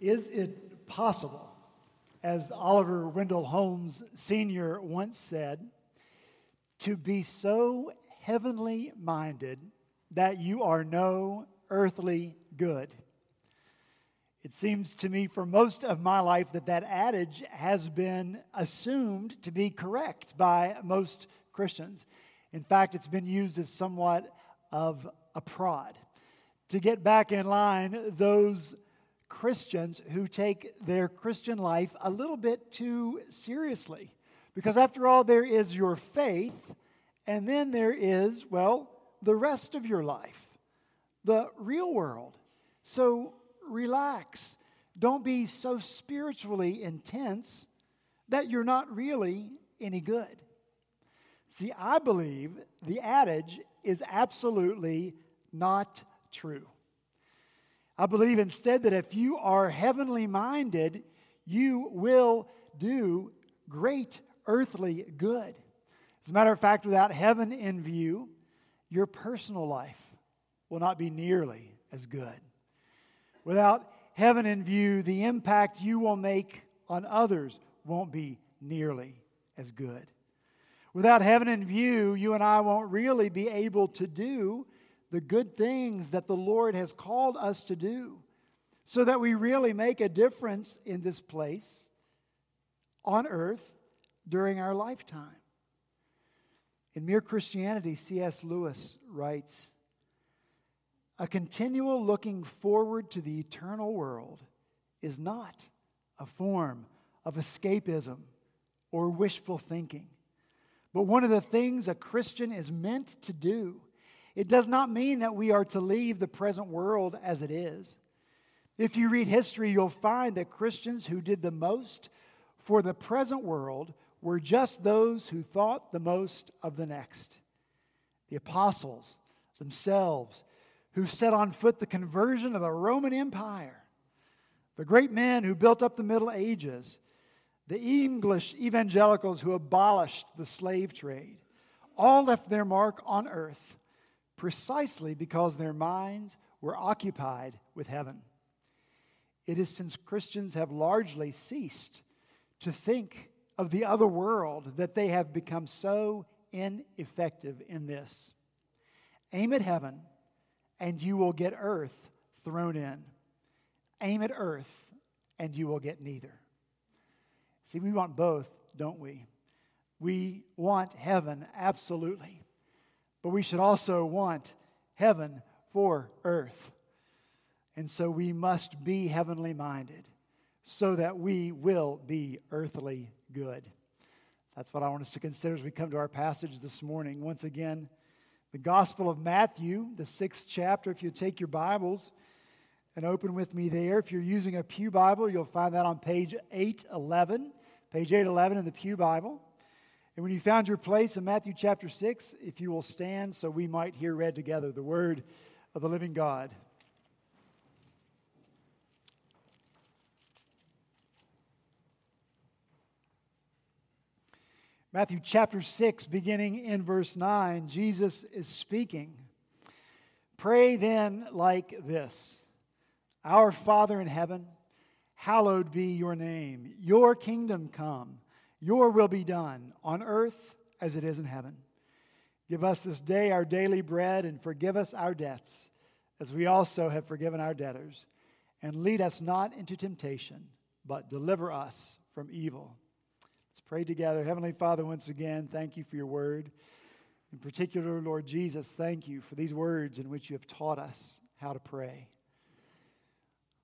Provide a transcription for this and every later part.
Is it possible, as Oliver Wendell Holmes Sr. once said, to be so heavenly minded that you are no earthly good? It seems to me for most of my life that that adage has been assumed to be correct by most Christians. In fact, it's been used as somewhat of a prod. To get back in line, those Christians who take their Christian life a little bit too seriously. Because after all, there is your faith, and then there is, well, the rest of your life, the real world. So relax. Don't be so spiritually intense that you're not really any good. See, I believe the adage is absolutely not true. I believe instead that if you are heavenly minded, you will do great earthly good. As a matter of fact, without heaven in view, your personal life will not be nearly as good. Without heaven in view, the impact you will make on others won't be nearly as good. Without heaven in view, you and I won't really be able to do the good things that the Lord has called us to do so that we really make a difference in this place on earth during our lifetime. In Mere Christianity, C.S. Lewis writes A continual looking forward to the eternal world is not a form of escapism or wishful thinking, but one of the things a Christian is meant to do it does not mean that we are to leave the present world as it is. If you read history, you'll find that Christians who did the most for the present world were just those who thought the most of the next. The apostles themselves, who set on foot the conversion of the Roman Empire, the great men who built up the Middle Ages, the English evangelicals who abolished the slave trade, all left their mark on earth precisely because their minds were occupied with heaven. It is since Christians have largely ceased to think of the other world that they have become so ineffective in this. Aim at heaven, and you will get earth thrown in. Aim at earth, and you will get neither. See, we want both, don't we? We want heaven, absolutely. But we should also want heaven for earth. And so we must be heavenly minded so that we will be earthly good. That's what I want us to consider as we come to our passage this morning. Once again, the Gospel of Matthew, the sixth chapter. If you take your Bibles and open with me there, if you're using a Pew Bible, you'll find that on page 811. Page 811 in the Pew Bible. And when you found your place in Matthew chapter 6, if you will stand so we might hear read together the word of the living God. Matthew chapter 6, beginning in verse 9, Jesus is speaking. Pray then like this Our Father in heaven, hallowed be your name, your kingdom come. Your will be done on earth as it is in heaven. Give us this day our daily bread and forgive us our debts as we also have forgiven our debtors. And lead us not into temptation, but deliver us from evil. Let's pray together. Heavenly Father, once again, thank you for your word. In particular, Lord Jesus, thank you for these words in which you have taught us how to pray.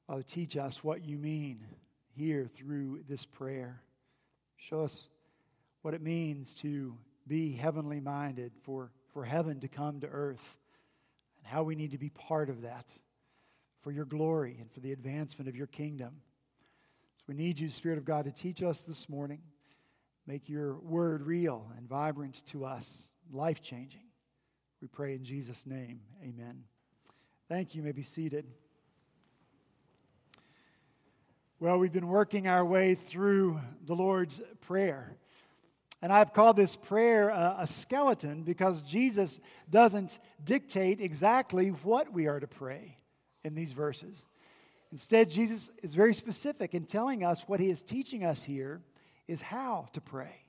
Father, teach us what you mean here through this prayer. Show us what it means to be heavenly minded, for, for heaven to come to earth, and how we need to be part of that for your glory and for the advancement of your kingdom. So we need you, Spirit of God, to teach us this morning. Make your word real and vibrant to us, life changing. We pray in Jesus' name. Amen. Thank you. you may be seated. Well, we've been working our way through the Lord's Prayer. And I've called this prayer a, a, skeleton because Jesus doesn't dictate exactly what we are to pray in these verses. Instead, Jesus is very specific in telling us what he is teaching us here is how to pray.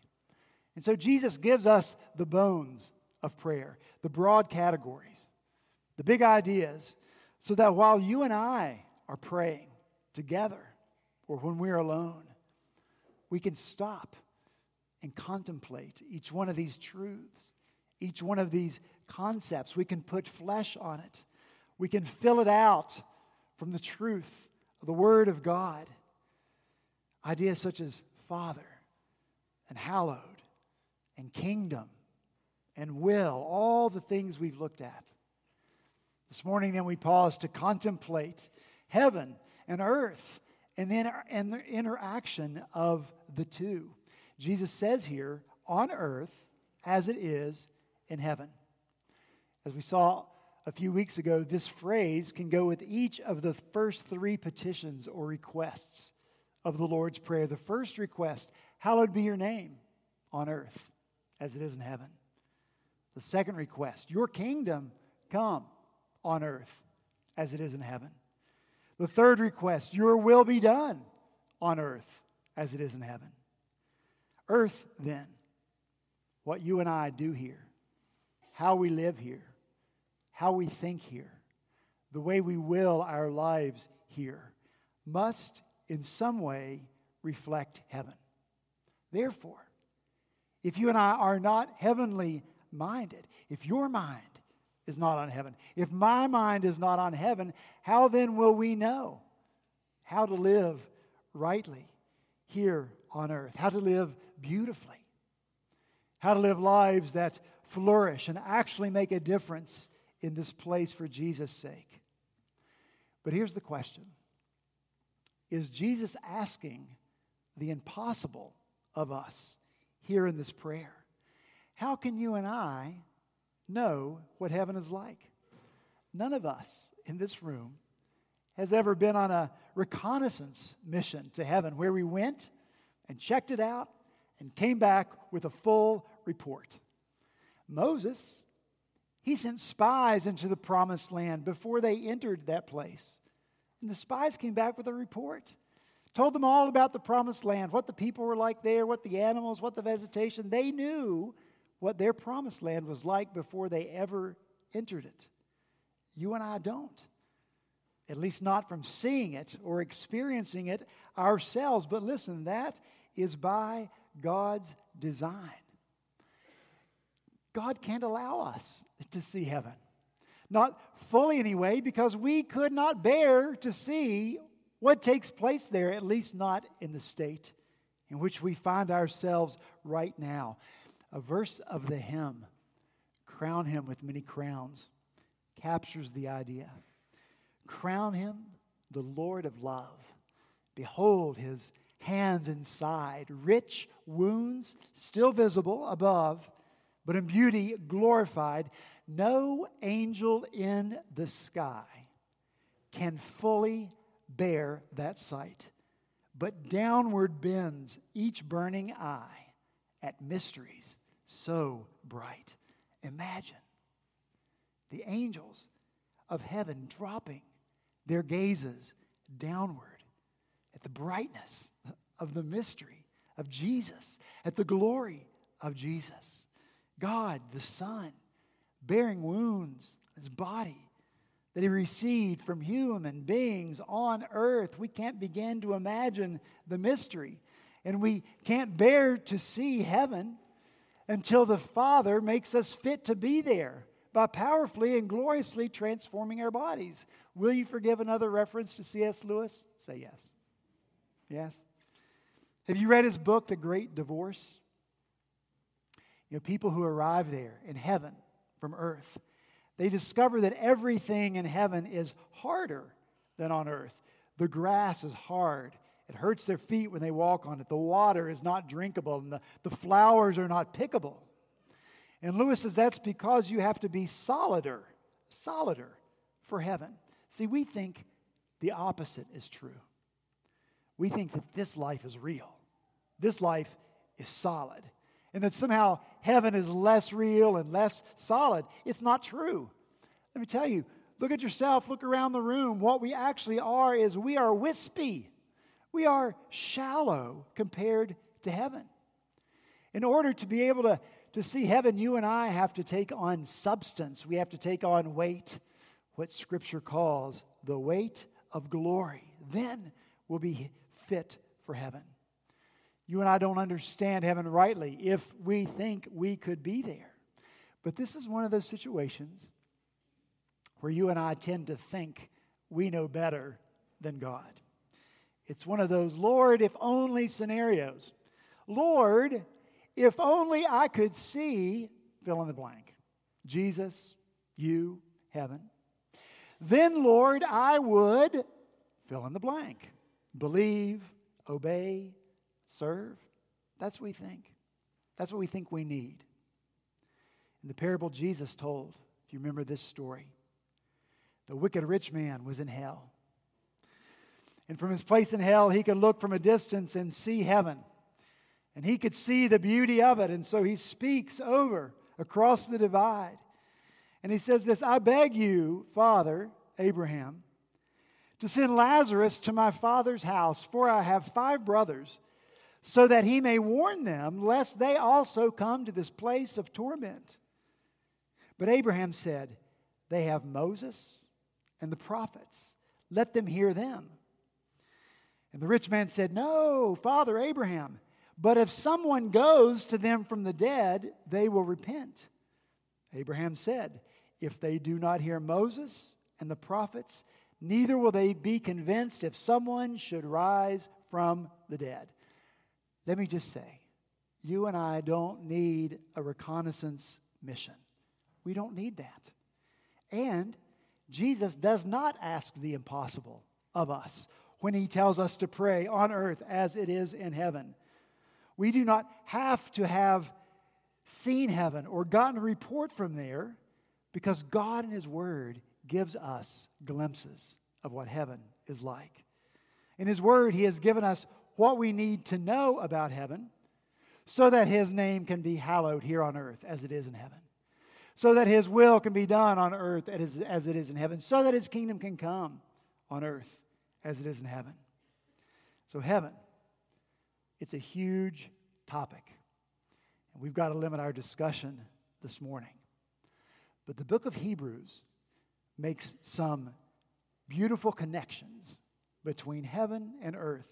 And so Jesus gives us the bones of prayer, the broad categories, the big ideas, so that while you and I are praying together or when we're alone, we can stop and contemplate each one of these truths, each one of these concepts. We can put flesh on it, we can fill it out from the truth of the Word of God. Ideas such as Father and hallowed and kingdom and will, all the things we've looked at. This morning, then, we pause to contemplate heaven and earth and then and the interaction of the two. Jesus says here, on earth as it is in heaven. As we saw a few weeks ago, this phrase can go with each of the first three petitions or requests of the Lord's Prayer. The first request, Hallowed be your name on earth as it is in heaven. The second request, Your kingdom come on earth as it is in heaven. The third request, Your will be done on earth as it is in heaven. Earth, then, what you and I do here, how we live here, how we think here, the way we will our lives here, must in some way reflect heaven. Therefore, if you and I are not heavenly minded, if your mind is not on heaven, if my mind is not on heaven, how then will we know how to live rightly here on earth, how to live beautifully, how to live lives that flourish and actually make a difference in this place for Jesus' sake? But here's the question Is Jesus asking the impossible of us here in this prayer? How can you and I know what heaven is like? None of us in this room has ever been on a reconnaissance mission to heaven where we went and checked it out and came back with a full report. Moses, he sent spies into the promised land before they entered that place. And the spies came back with a report told them all about the promised land, what the people were like there, what the animals, what the vegetation. They knew what their promised land was like before they ever entered it. You and I don't. At least not from seeing it or experiencing it ourselves. But listen, that is by God's design. God can't allow us to see heaven. Not fully, anyway, because we could not bear to see what takes place there, at least not in the state in which we find ourselves right now. A verse of the hymn, Crown Him with Many Crowns, captures the idea. Crown Him the Lord of love. Behold His hands inside, rich wounds still visible above, but in beauty glorified. No angel in the sky can fully bear that sight, but downward bends each burning eye at mysteries so bright. Imagine the angels of heaven dropping their gazes downward at the brightness of the mystery of Jesus, at the glory of Jesus. God, the Son, bearing wounds, his body that he received from human beings on earth. We can't begin to imagine the mystery. And we can't bear to see heaven until the Father makes us fit to be there by powerfully and gloriously transforming our bodies. Will you forgive another reference to C.S. Lewis? Say yes. Yes. Have you read his book, The Great Divorce? You know, people who arrive there in heaven from earth they discover that everything in heaven is harder than on earth. The grass is hard. It hurts their feet when they walk on it. The water is not drinkable, and the, the flowers are not pickable. And Lewis says that's because you have to be solider, solider for heaven. See, we think the opposite is true. We think that this life is real, this life is solid and that somehow heaven is less real and less solid. It's not true. Let me tell you, Look at yourself, look around the room. What we actually are is we are wispy. We are shallow compared to heaven. In order to be able to, to see heaven, you and I have to take on substance. We have to take on weight, what Scripture calls the weight of glory. Then we'll be fit for heaven. You and I don't understand heaven rightly if we think we could be there. But this is one of those situations where you and I tend to think we know better than God. It's one of those Lord, if only scenarios. Lord, if only I could see, fill in the blank, Jesus, you, heaven. Then, Lord, I would, fill in the blank, believe, obey, serve. That's what we think. That's what we think we need. In the parable Jesus told, if you remember this story, the wicked rich man was in hell. And from his place in hell, he could look from a distance and see heaven. And he could see the beauty of it. And so he speaks over across the divide. And he says this I beg you, Father, Abraham, to send Lazarus to my father's house, for I have five brothers, so that he may warn them, lest they also come to this place of torment. But Abraham said, They have Moses and the prophets. Let them hear them. And the rich man said, No, Father Abraham, but if someone goes to them from the dead, they will repent. Abraham said, If they do not hear Moses and the prophets, neither will they be convinced if someone should rise from the dead. Let me just say, you and I don't need a reconnaissance mission. We don't need that. And Jesus does not ask the impossible of us when he tells us to pray on earth as it is in heaven. We do not have to have seen heaven or gotten a report from there because God in his word gives us glimpses of what heaven is like. In his word, he has given us what we need to know about heaven so that his name can be hallowed here on earth as it is in heaven so that his will can be done on earth as it is in heaven, so that his kingdom can come on earth as it is in heaven. So, heaven, it's a huge topic. And we've got to limit our discussion this morning. But the book of Hebrews makes some beautiful connections between heaven and earth.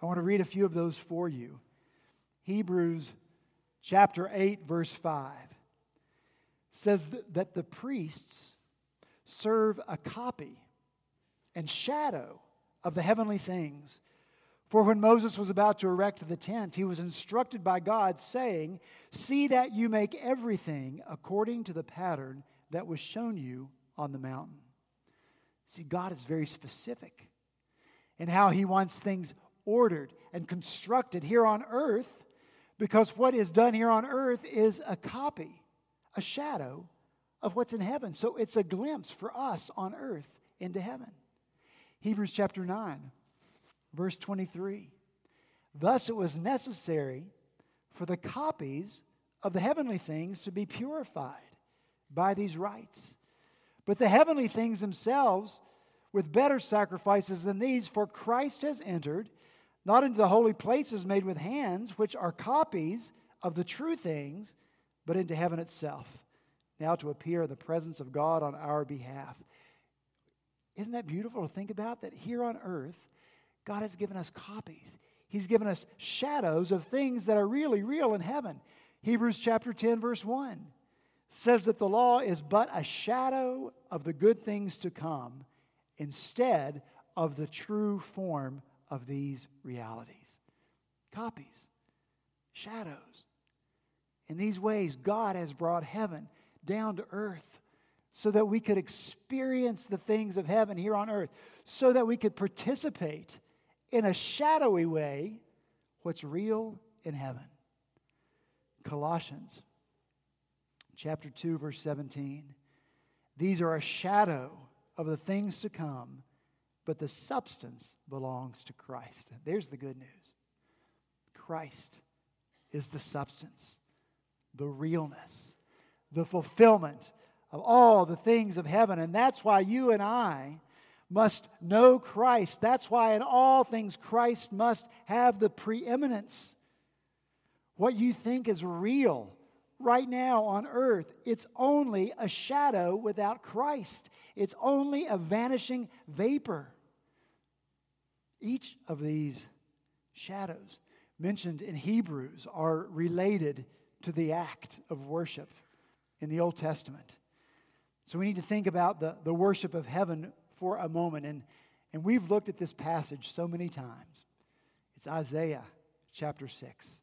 I want to read a few of those for you. Hebrews chapter 8, verse 5 says that the priests serve a copy and shadow of the heavenly things. For when Moses was about to erect the tent, he was instructed by God, saying, See that you make everything according to the pattern that was shown you on the mountain. See, God is very specific in how he wants things ordered and constructed here on earth, because what is done here on earth is a copy a shadow of what's in heaven. So it's a glimpse for us on earth into heaven. Hebrews chapter 9, verse 23. Thus it was necessary for the copies of the heavenly things to be purified by these rites. But the heavenly things themselves, with better sacrifices than these, for Christ has entered, not into the holy places made with hands, which are copies of the true things but into heaven itself, now to appear in the presence of God on our behalf. Isn't that beautiful to think about? That here on earth, God has given us copies. He's given us shadows of things that are really real in heaven. Hebrews chapter 10, verse 1 says that the law is but a shadow of the good things to come instead of the true form of these realities. Copies, shadows. In these ways, God has brought heaven down to earth so that we could experience the things of heaven here on earth, so that we could participate in a shadowy way what's real in heaven. Colossians chapter 2 verse 17. These are a shadow of the things to come, but the substance belongs to Christ. There's the good news. Christ is the substance the realness, the fulfillment of all the things of heaven. And that's why you and I must know Christ. That's why in all things Christ must have the preeminence. What you think is real right now on earth, it's only a shadow without Christ. It's only a vanishing vapor. Each of these shadows mentioned in Hebrews are related to the act of worship in the Old Testament. So we need to think about the, the worship of heaven for a moment. And, and we've looked at this passage so many times. It's Isaiah chapter 6.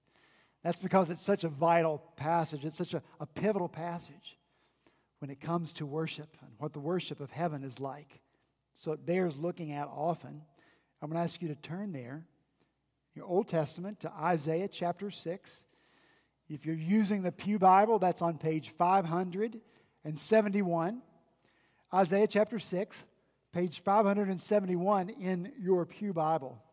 That's because it's such a vital passage, it's such a, a pivotal passage when it comes to worship and what the worship of heaven is like. So it bears looking at often. I'm going to ask you to turn there, your Old Testament, to Isaiah chapter 6. If you're using the Pew Bible, that's on page 571. Isaiah chapter 6, page 571 in your Pew Bible.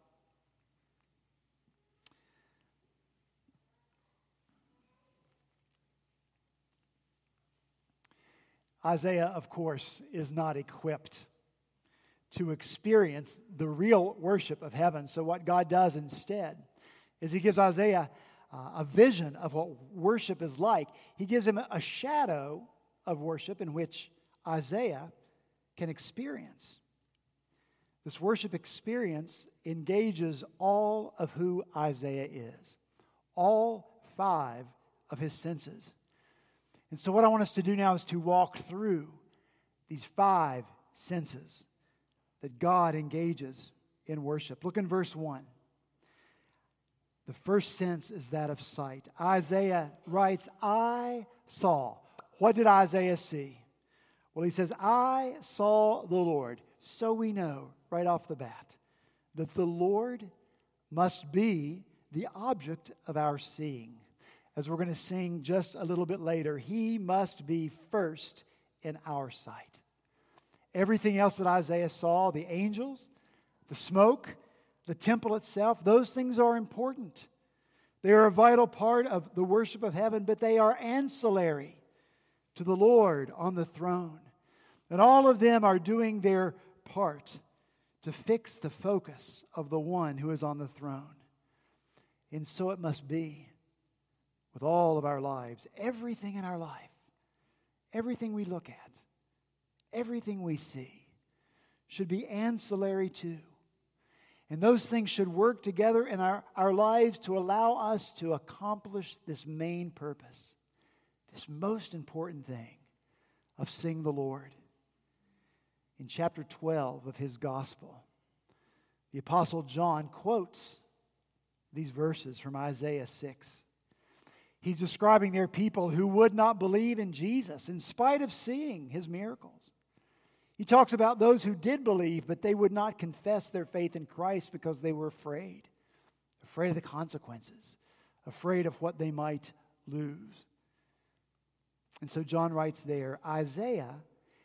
Isaiah, of course, is not equipped to experience the real worship of heaven. So, what God does instead is He gives Isaiah uh, a vision of what worship is like. He gives him a shadow of worship in which Isaiah can experience. This worship experience engages all of who Isaiah is, all five of his senses. And so, what I want us to do now is to walk through these five senses that God engages in worship. Look in verse 1. The first sense is that of sight. Isaiah writes, I saw. What did Isaiah see? Well, he says, I saw the Lord. So we know right off the bat that the Lord must be the object of our seeing. As we're going to sing just a little bit later, he must be first in our sight. Everything else that Isaiah saw, the angels, the smoke, the temple itself, those things are important. They are a vital part of the worship of heaven, but they are ancillary to the Lord on the throne. And all of them are doing their part to fix the focus of the one who is on the throne. And so it must be with all of our lives, everything in our life, everything we look at, everything we see should be ancillary to. And those things should work together in our, our lives to allow us to accomplish this main purpose, this most important thing of seeing the Lord. In chapter 12 of his gospel, the Apostle John quotes these verses from Isaiah 6. He's describing their people who would not believe in Jesus in spite of seeing his miracles. He talks about those who did believe, but they would not confess their faith in Christ because they were afraid, afraid of the consequences, afraid of what they might lose. And so John writes there Isaiah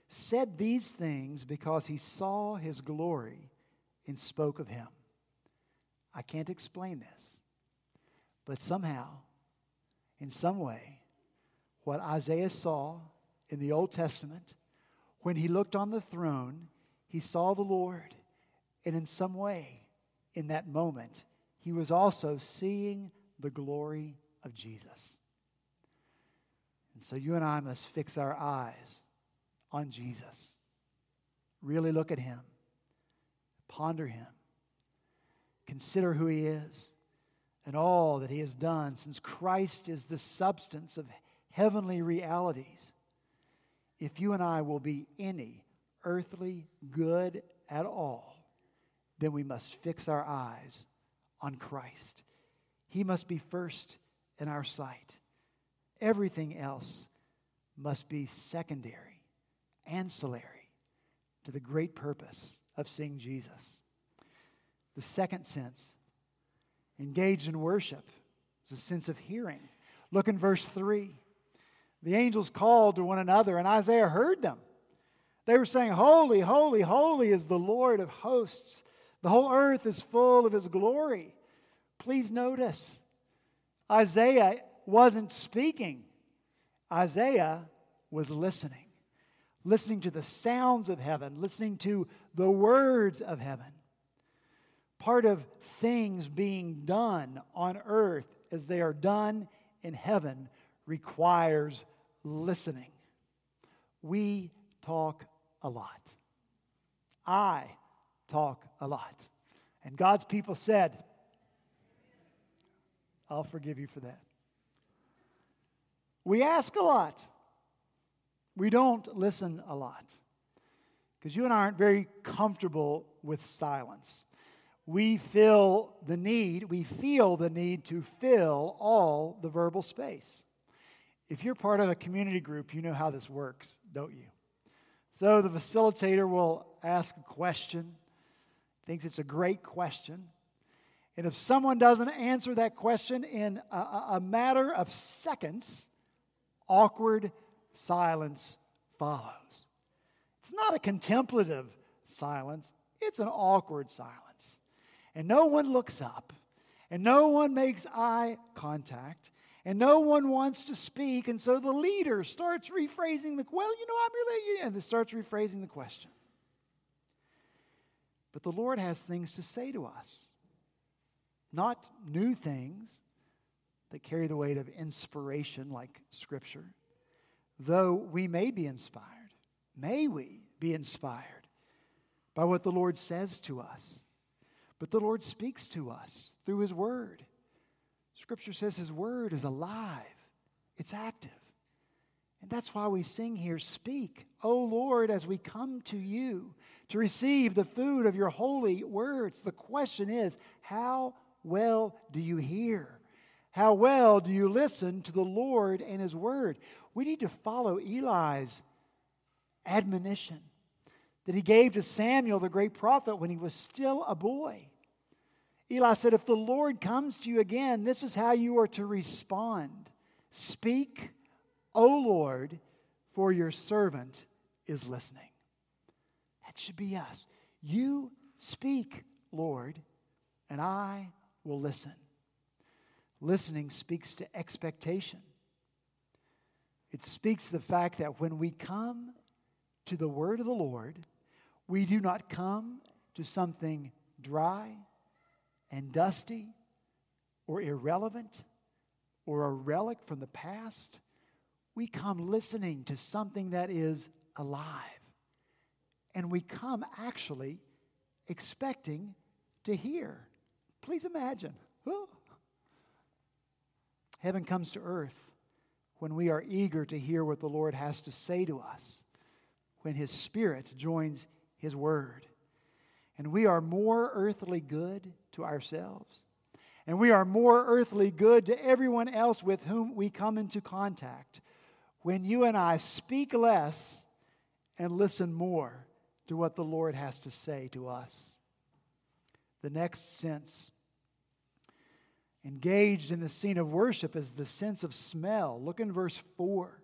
said these things because he saw his glory and spoke of him. I can't explain this, but somehow, in some way, what Isaiah saw in the Old Testament when he looked on the throne, he saw the Lord. And in some way, in that moment, he was also seeing the glory of Jesus. And so you and I must fix our eyes on Jesus. Really look at him, ponder him, consider who he is and all that he has done, since Christ is the substance of heavenly realities if you and I will be any earthly good at all, then we must fix our eyes on Christ. He must be first in our sight. Everything else must be secondary, ancillary to the great purpose of seeing Jesus. The second sense, engaged in worship, is a sense of hearing. Look in verse 3. The angels called to one another, and Isaiah heard them. They were saying, Holy, holy, holy is the Lord of hosts. The whole earth is full of his glory. Please notice, Isaiah wasn't speaking, Isaiah was listening. listening to the sounds of heaven, listening to the words of heaven. Part of things being done on earth as they are done in heaven requires listening. We talk a lot. I talk a lot. And God's people said, I'll forgive you for that. We ask a lot. We don't listen a lot. Because you and I aren't very comfortable with silence. We feel the need, we feel the need to fill all the verbal space. If you're part of a community group, you know how this works, don't you? So the facilitator will ask a question, thinks it's a great question. And if someone doesn't answer that question in a, a matter of seconds, awkward silence follows. It's not a contemplative silence, it's an awkward silence. And no one looks up, and no one makes eye contact, and no one wants to speak. And so the leader starts rephrasing the well, you know, I'm really, and starts rephrasing the question. But the Lord has things to say to us, not new things that carry the weight of inspiration like Scripture. Though we may be inspired, may we be inspired by what the Lord says to us. But the Lord speaks to us through His Word. Scripture says His Word is alive, it's active. And that's why we sing here Speak, O Lord, as we come to you to receive the food of your holy words. The question is, how well do you hear? How well do you listen to the Lord and His Word? We need to follow Eli's admonition that he gave to Samuel, the great prophet, when he was still a boy. Eli said, If the Lord comes to you again, this is how you are to respond Speak, O Lord, for your servant is listening. That should be us. You speak, Lord, and I will listen. Listening speaks to expectation. It speaks to the fact that when we come to the word of the Lord, we do not come to something dry and dusty or irrelevant or a relic from the past. We come listening to something that is alive. And we come actually expecting to hear. Please imagine. Heaven comes to earth when we are eager to hear what the Lord has to say to us, when His Spirit joins His Word. And we are more earthly good to ourselves. And we are more earthly good to everyone else with whom we come into contact when you and I speak less and listen more to what the Lord has to say to us. The next sense, engaged in the scene of worship, is the sense of smell. Look in verse 4.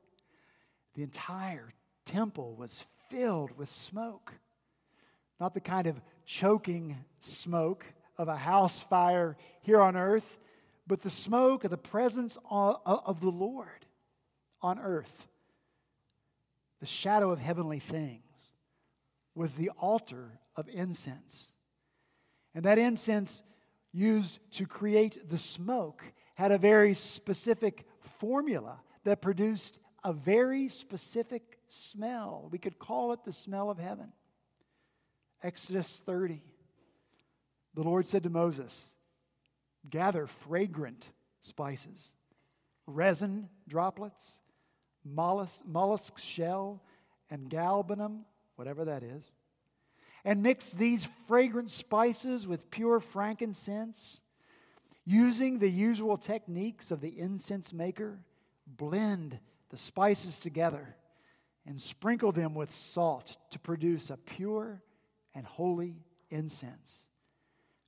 The entire temple was filled with smoke. Not the kind of choking smoke of a house fire here on earth, but the smoke of the presence of the Lord on earth. The shadow of heavenly things was the altar of incense. And that incense used to create the smoke had a very specific formula that produced a very specific smell. We could call it the smell of heaven. Exodus 30. The Lord said to Moses, Gather fragrant spices, resin droplets, mollusk, mollusk shell, and galbanum, whatever that is, and mix these fragrant spices with pure frankincense. Using the usual techniques of the incense maker, blend the spices together and sprinkle them with salt to produce a pure and holy incense.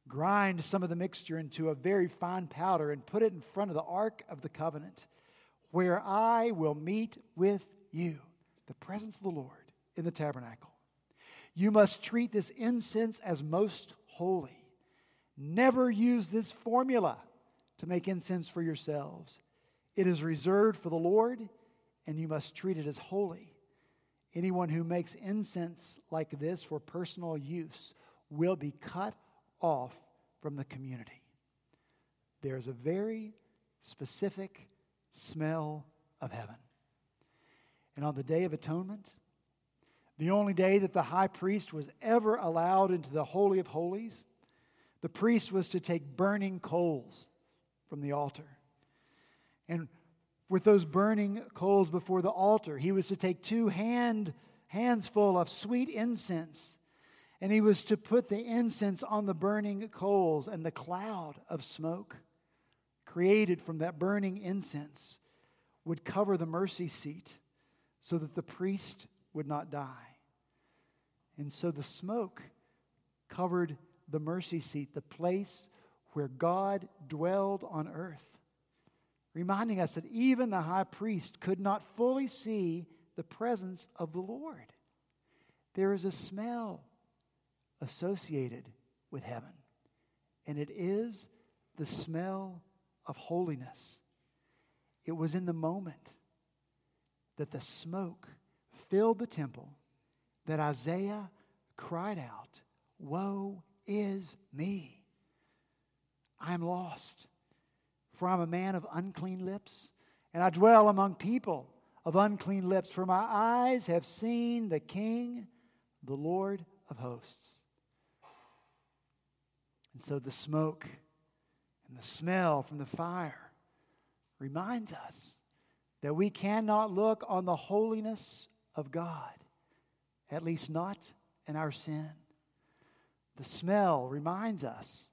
Grind some of the mixture into a very fine powder and put it in front of the ark of the covenant, where I will meet with you, the presence of the Lord, in the tabernacle. You must treat this incense as most holy. Never use this formula to make incense for yourselves. It is reserved for the Lord, and you must treat it as holy. Anyone who makes incense like this for personal use will be cut off from the community. There's a very specific smell of heaven. And on the Day of Atonement, the only day that the high priest was ever allowed into the Holy of Holies, the priest was to take burning coals from the altar. And with those burning coals before the altar, he was to take two hand, hands full of sweet incense, and he was to put the incense on the burning coals, and the cloud of smoke created from that burning incense would cover the mercy seat so that the priest would not die. And so the smoke covered the mercy seat, the place where God dwelled on earth, reminding us that even the high priest could not fully see the presence of the Lord. There is a smell associated with heaven, and it is the smell of holiness. It was in the moment that the smoke filled the temple that Isaiah cried out, Woe is me! I am lost, for I'm a man of unclean lips, and I dwell among people of unclean lips, for my eyes have seen the King, the Lord of hosts. And so the smoke and the smell from the fire reminds us that we cannot look on the holiness of God, at least not in our sin. The smell reminds us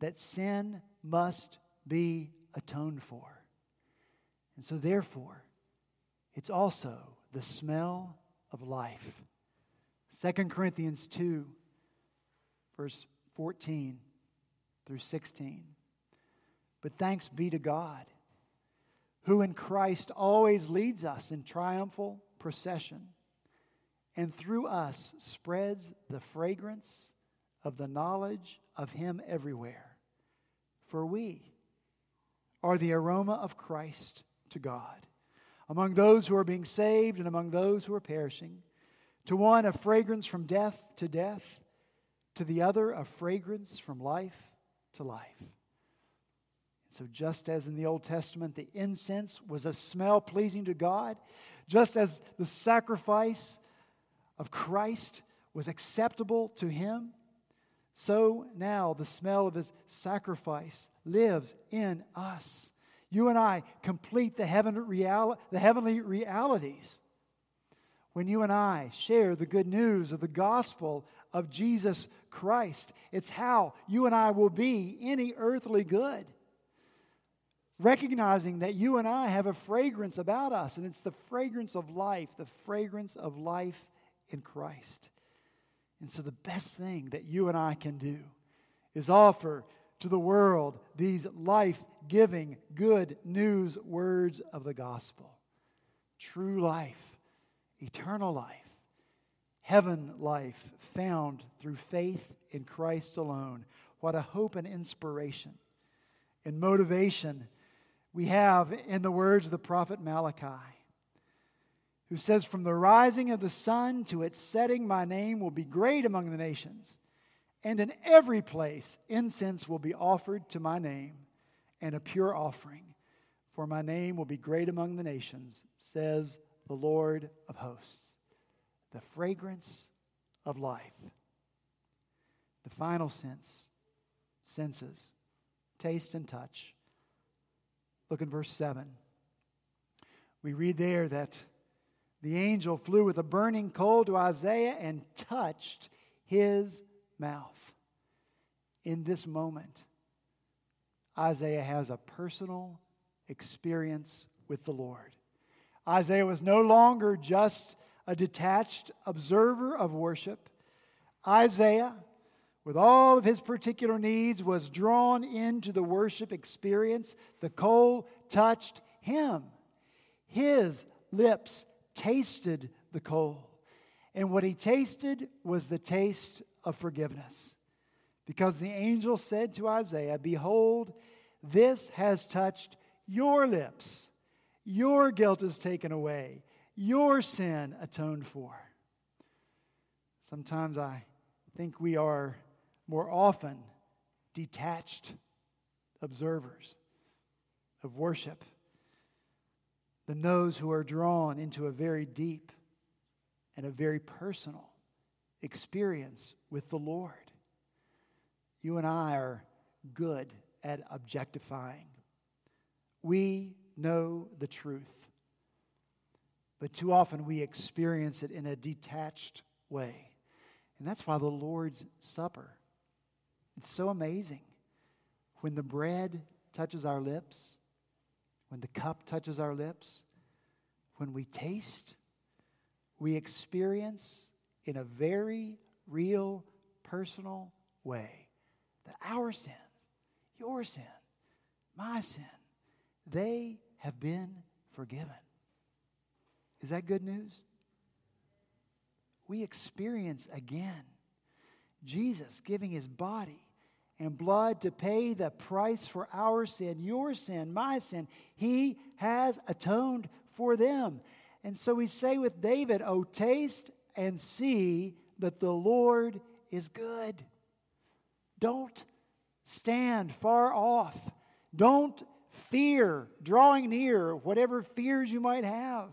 that sin must be atoned for. And so, therefore, it's also the smell of life. 2 Corinthians 2, verse 14 through 16. But thanks be to God, who in Christ always leads us in triumphal procession, and through us spreads the fragrance of the knowledge of Him everywhere. For we are the aroma of Christ to God, among those who are being saved and among those who are perishing. To one, a fragrance from death to death, to the other, a fragrance from life to life. So, just as in the Old Testament, the incense was a smell pleasing to God, just as the sacrifice of Christ was acceptable to Him, so now the smell of his sacrifice lives in us. You and I complete the, heaven real, the heavenly realities when you and I share the good news of the gospel of Jesus Christ. It's how you and I will be any earthly good. Recognizing that you and I have a fragrance about us, and it's the fragrance of life, the fragrance of life in Christ. And so, the best thing that you and I can do is offer to the world these life giving, good news words of the gospel true life, eternal life, heaven life found through faith in Christ alone. What a hope and inspiration and motivation we have in the words of the prophet Malachi who says, From the rising of the sun to its setting, my name will be great among the nations. And in every place, incense will be offered to my name and a pure offering. For my name will be great among the nations, says the Lord of hosts. The fragrance of life. The final sense, senses, taste and touch. Look in verse 7. We read there that the angel flew with a burning coal to Isaiah and touched his mouth. In this moment, Isaiah has a personal experience with the Lord. Isaiah was no longer just a detached observer of worship. Isaiah, with all of his particular needs, was drawn into the worship experience. The coal touched him. His lips tasted the coal. And what he tasted was the taste of forgiveness. Because the angel said to Isaiah, Behold, this has touched your lips. Your guilt is taken away, your sin atoned for. Sometimes I think we are more often detached observers of worship than those who are drawn into a very deep and a very personal experience with the Lord. You and I are good at objectifying. We know the truth, but too often we experience it in a detached way. And that's why the Lord's Supper, it's so amazing. When the bread touches our lips, when the cup touches our lips, when we taste, we experience in a very real, personal way that our sins, your sin, my sin, they have been forgiven. Is that good news? We experience again Jesus giving his body and blood to pay the price for our sin, your sin, my sin. He has atoned for them. And so we say with David, Oh, taste and see that the Lord is good. Don't stand far off. Don't fear drawing near, whatever fears you might have.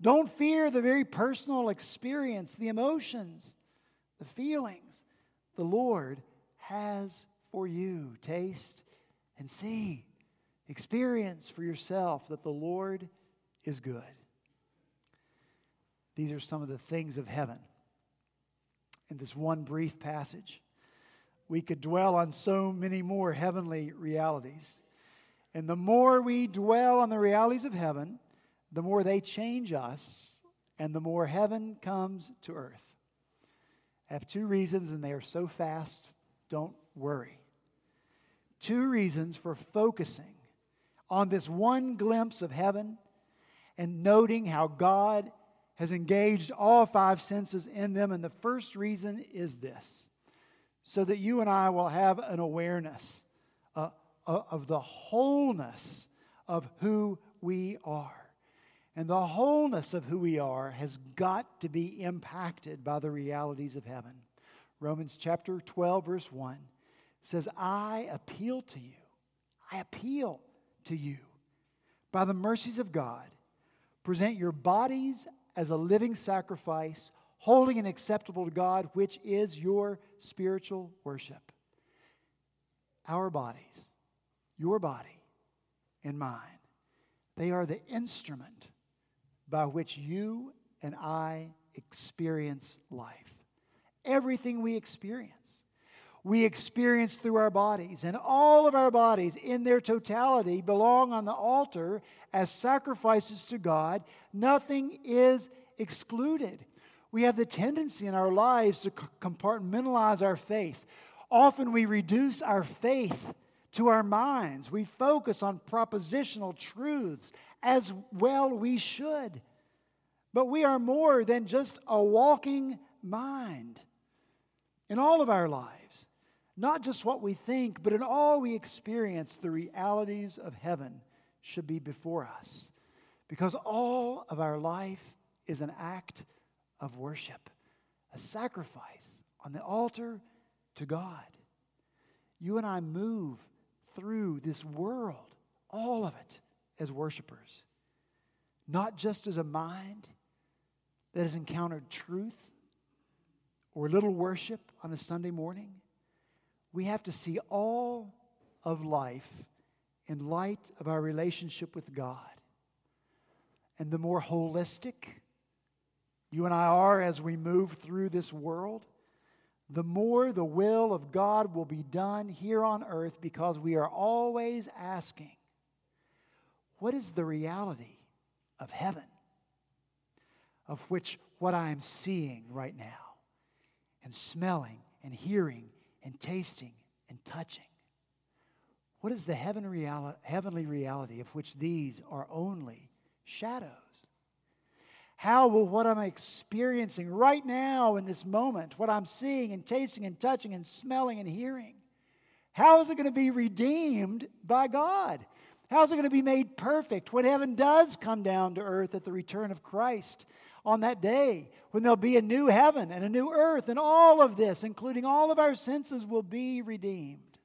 Don't fear the very personal experience, the emotions, the feelings the Lord has for you. Taste and see. Experience for yourself that the Lord is good. These are some of the things of heaven in this one brief passage. We could dwell on so many more heavenly realities. And the more we dwell on the realities of heaven, the more they change us, and the more heaven comes to earth. I have two reasons, and they are so fast, don't worry two reasons for focusing on this one glimpse of heaven and noting how God has engaged all five senses in them. And the first reason is this so that you and I will have an awareness uh, uh of the wholeness of who we are. And the wholeness of who we are has got to be impacted by the realities of heaven. Romans chapter 12, verse 1 says, I appeal to you. I appeal to you. By the mercies of God, present your bodies as a living sacrifice, holy and acceptable to God, which is your spiritual worship. Our bodies, your body and mine, they are the instrument by which you and I experience life. Everything we experience we experience through our bodies. And all of our bodies, in their totality, belong on the altar as sacrifices to God. Nothing is excluded. We have the tendency in our lives to compartmentalize our faith. Often we reduce our faith to our minds. We focus on propositional truths as well we should. But we are more than just a walking mind in all of our lives not just what we think, but in all we experience, the realities of heaven should be before us. Because all of our life is an act of worship, a sacrifice on the altar to God. You and I move through this world, all of it, as worshipers, not just as a mind that has encountered truth or little worship on a Sunday morning we have to see all of life in light of our relationship with God. And the more holistic you and I are as we move through this world, the more the will of God will be done here on earth because we are always asking, what is the reality of heaven? Of which what I am seeing right now, and smelling and hearing and tasting and touching. What is the heaven reali- heavenly reality of which these are only shadows? How will what I'm experiencing right now in this moment, what I'm seeing and tasting and touching and smelling and hearing, how is it going to be redeemed by God? How's it going to be made perfect when heaven does come down to earth at the return of Christ on that day when there'll be a new heaven and a new earth and all of this, including all of our senses, will be redeemed?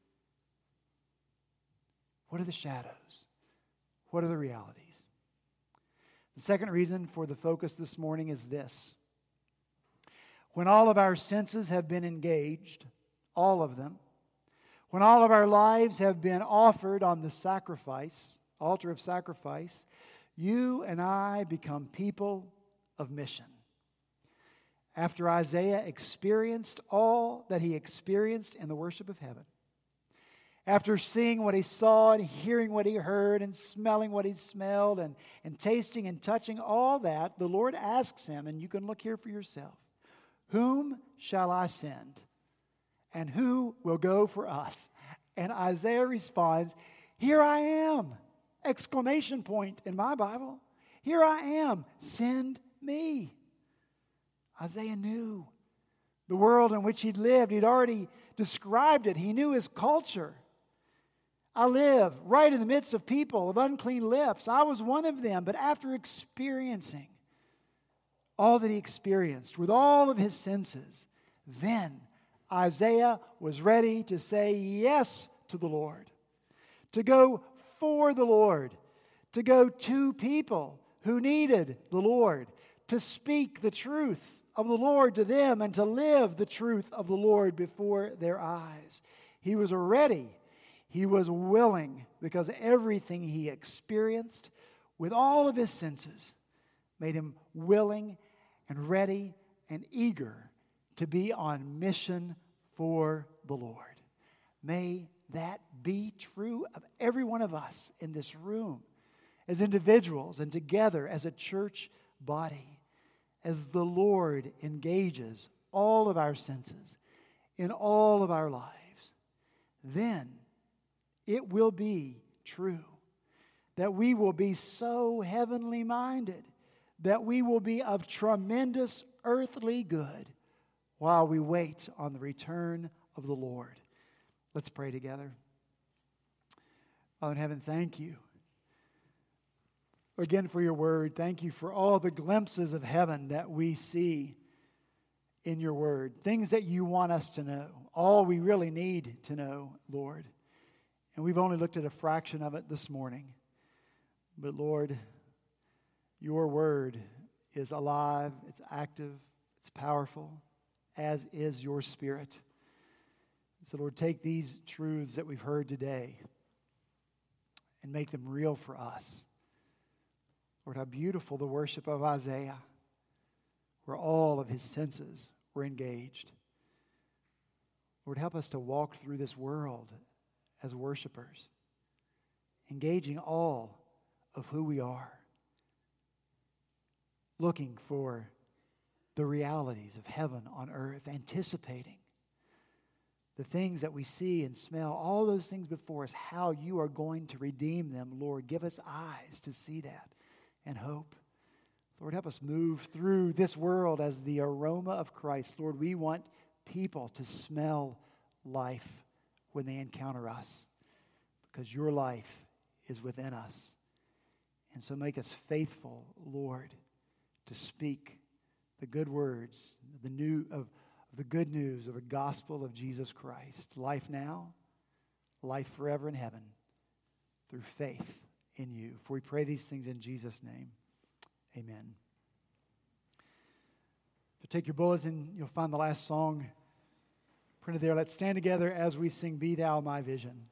What are the shadows? What are the realities? The second reason for the focus this morning is this. When all of our senses have been engaged, all of them, when all of our lives have been offered on the sacrifice, altar of sacrifice, you and I become people of mission. After Isaiah experienced all that he experienced in the worship of heaven, after seeing what he saw and hearing what he heard and smelling what he smelled and, and tasting and touching all that, the Lord asks him, and you can look here for yourself Whom shall I send? And who will go for us? And Isaiah responds, Here I am! Exclamation point in my Bible. Here I am. Send me. Isaiah knew the world in which he'd lived. He'd already described it, he knew his culture. I live right in the midst of people of unclean lips. I was one of them, but after experiencing all that he experienced with all of his senses, then Isaiah was ready to say yes to the Lord, to go for the Lord, to go to people who needed the Lord, to speak the truth of the Lord to them, and to live the truth of the Lord before their eyes. He was ready he was willing because everything he experienced with all of his senses made him willing and ready and eager to be on mission for the Lord. May that be true of every one of us in this room as individuals and together as a church body as the Lord engages all of our senses in all of our lives. Then it will be true. That we will be so heavenly minded, that we will be of tremendous earthly good while we wait on the return of the Lord. Let's pray together. Father in heaven, thank you again for your word. Thank you for all the glimpses of heaven that we see in your word, things that you want us to know, all we really need to know, Lord. And we've only looked at a fraction of it this morning. But Lord, your word is alive, it's active, it's powerful, as is your spirit. So, Lord, take these truths that we've heard today and make them real for us. Lord, how beautiful the worship of Isaiah, where all of his senses were engaged. Lord, help us to walk through this world as worshipers, engaging all of who we are, looking for the realities of heaven on earth, anticipating the things that we see and smell, all those things before us, how you are going to redeem them, Lord. Give us eyes to see that and hope. Lord, help us move through this world as the aroma of Christ. Lord, we want people to smell life when they encounter us because your life is within us. And so make us faithful, Lord, to speak the good words, the new of, the good news of the gospel of Jesus Christ. Life now, life forever in heaven through faith in you. For we pray these things in Jesus' name. Amen. If you take your bulletin, you'll find the last song printed there. Let's stand together as we sing Be Thou My Vision.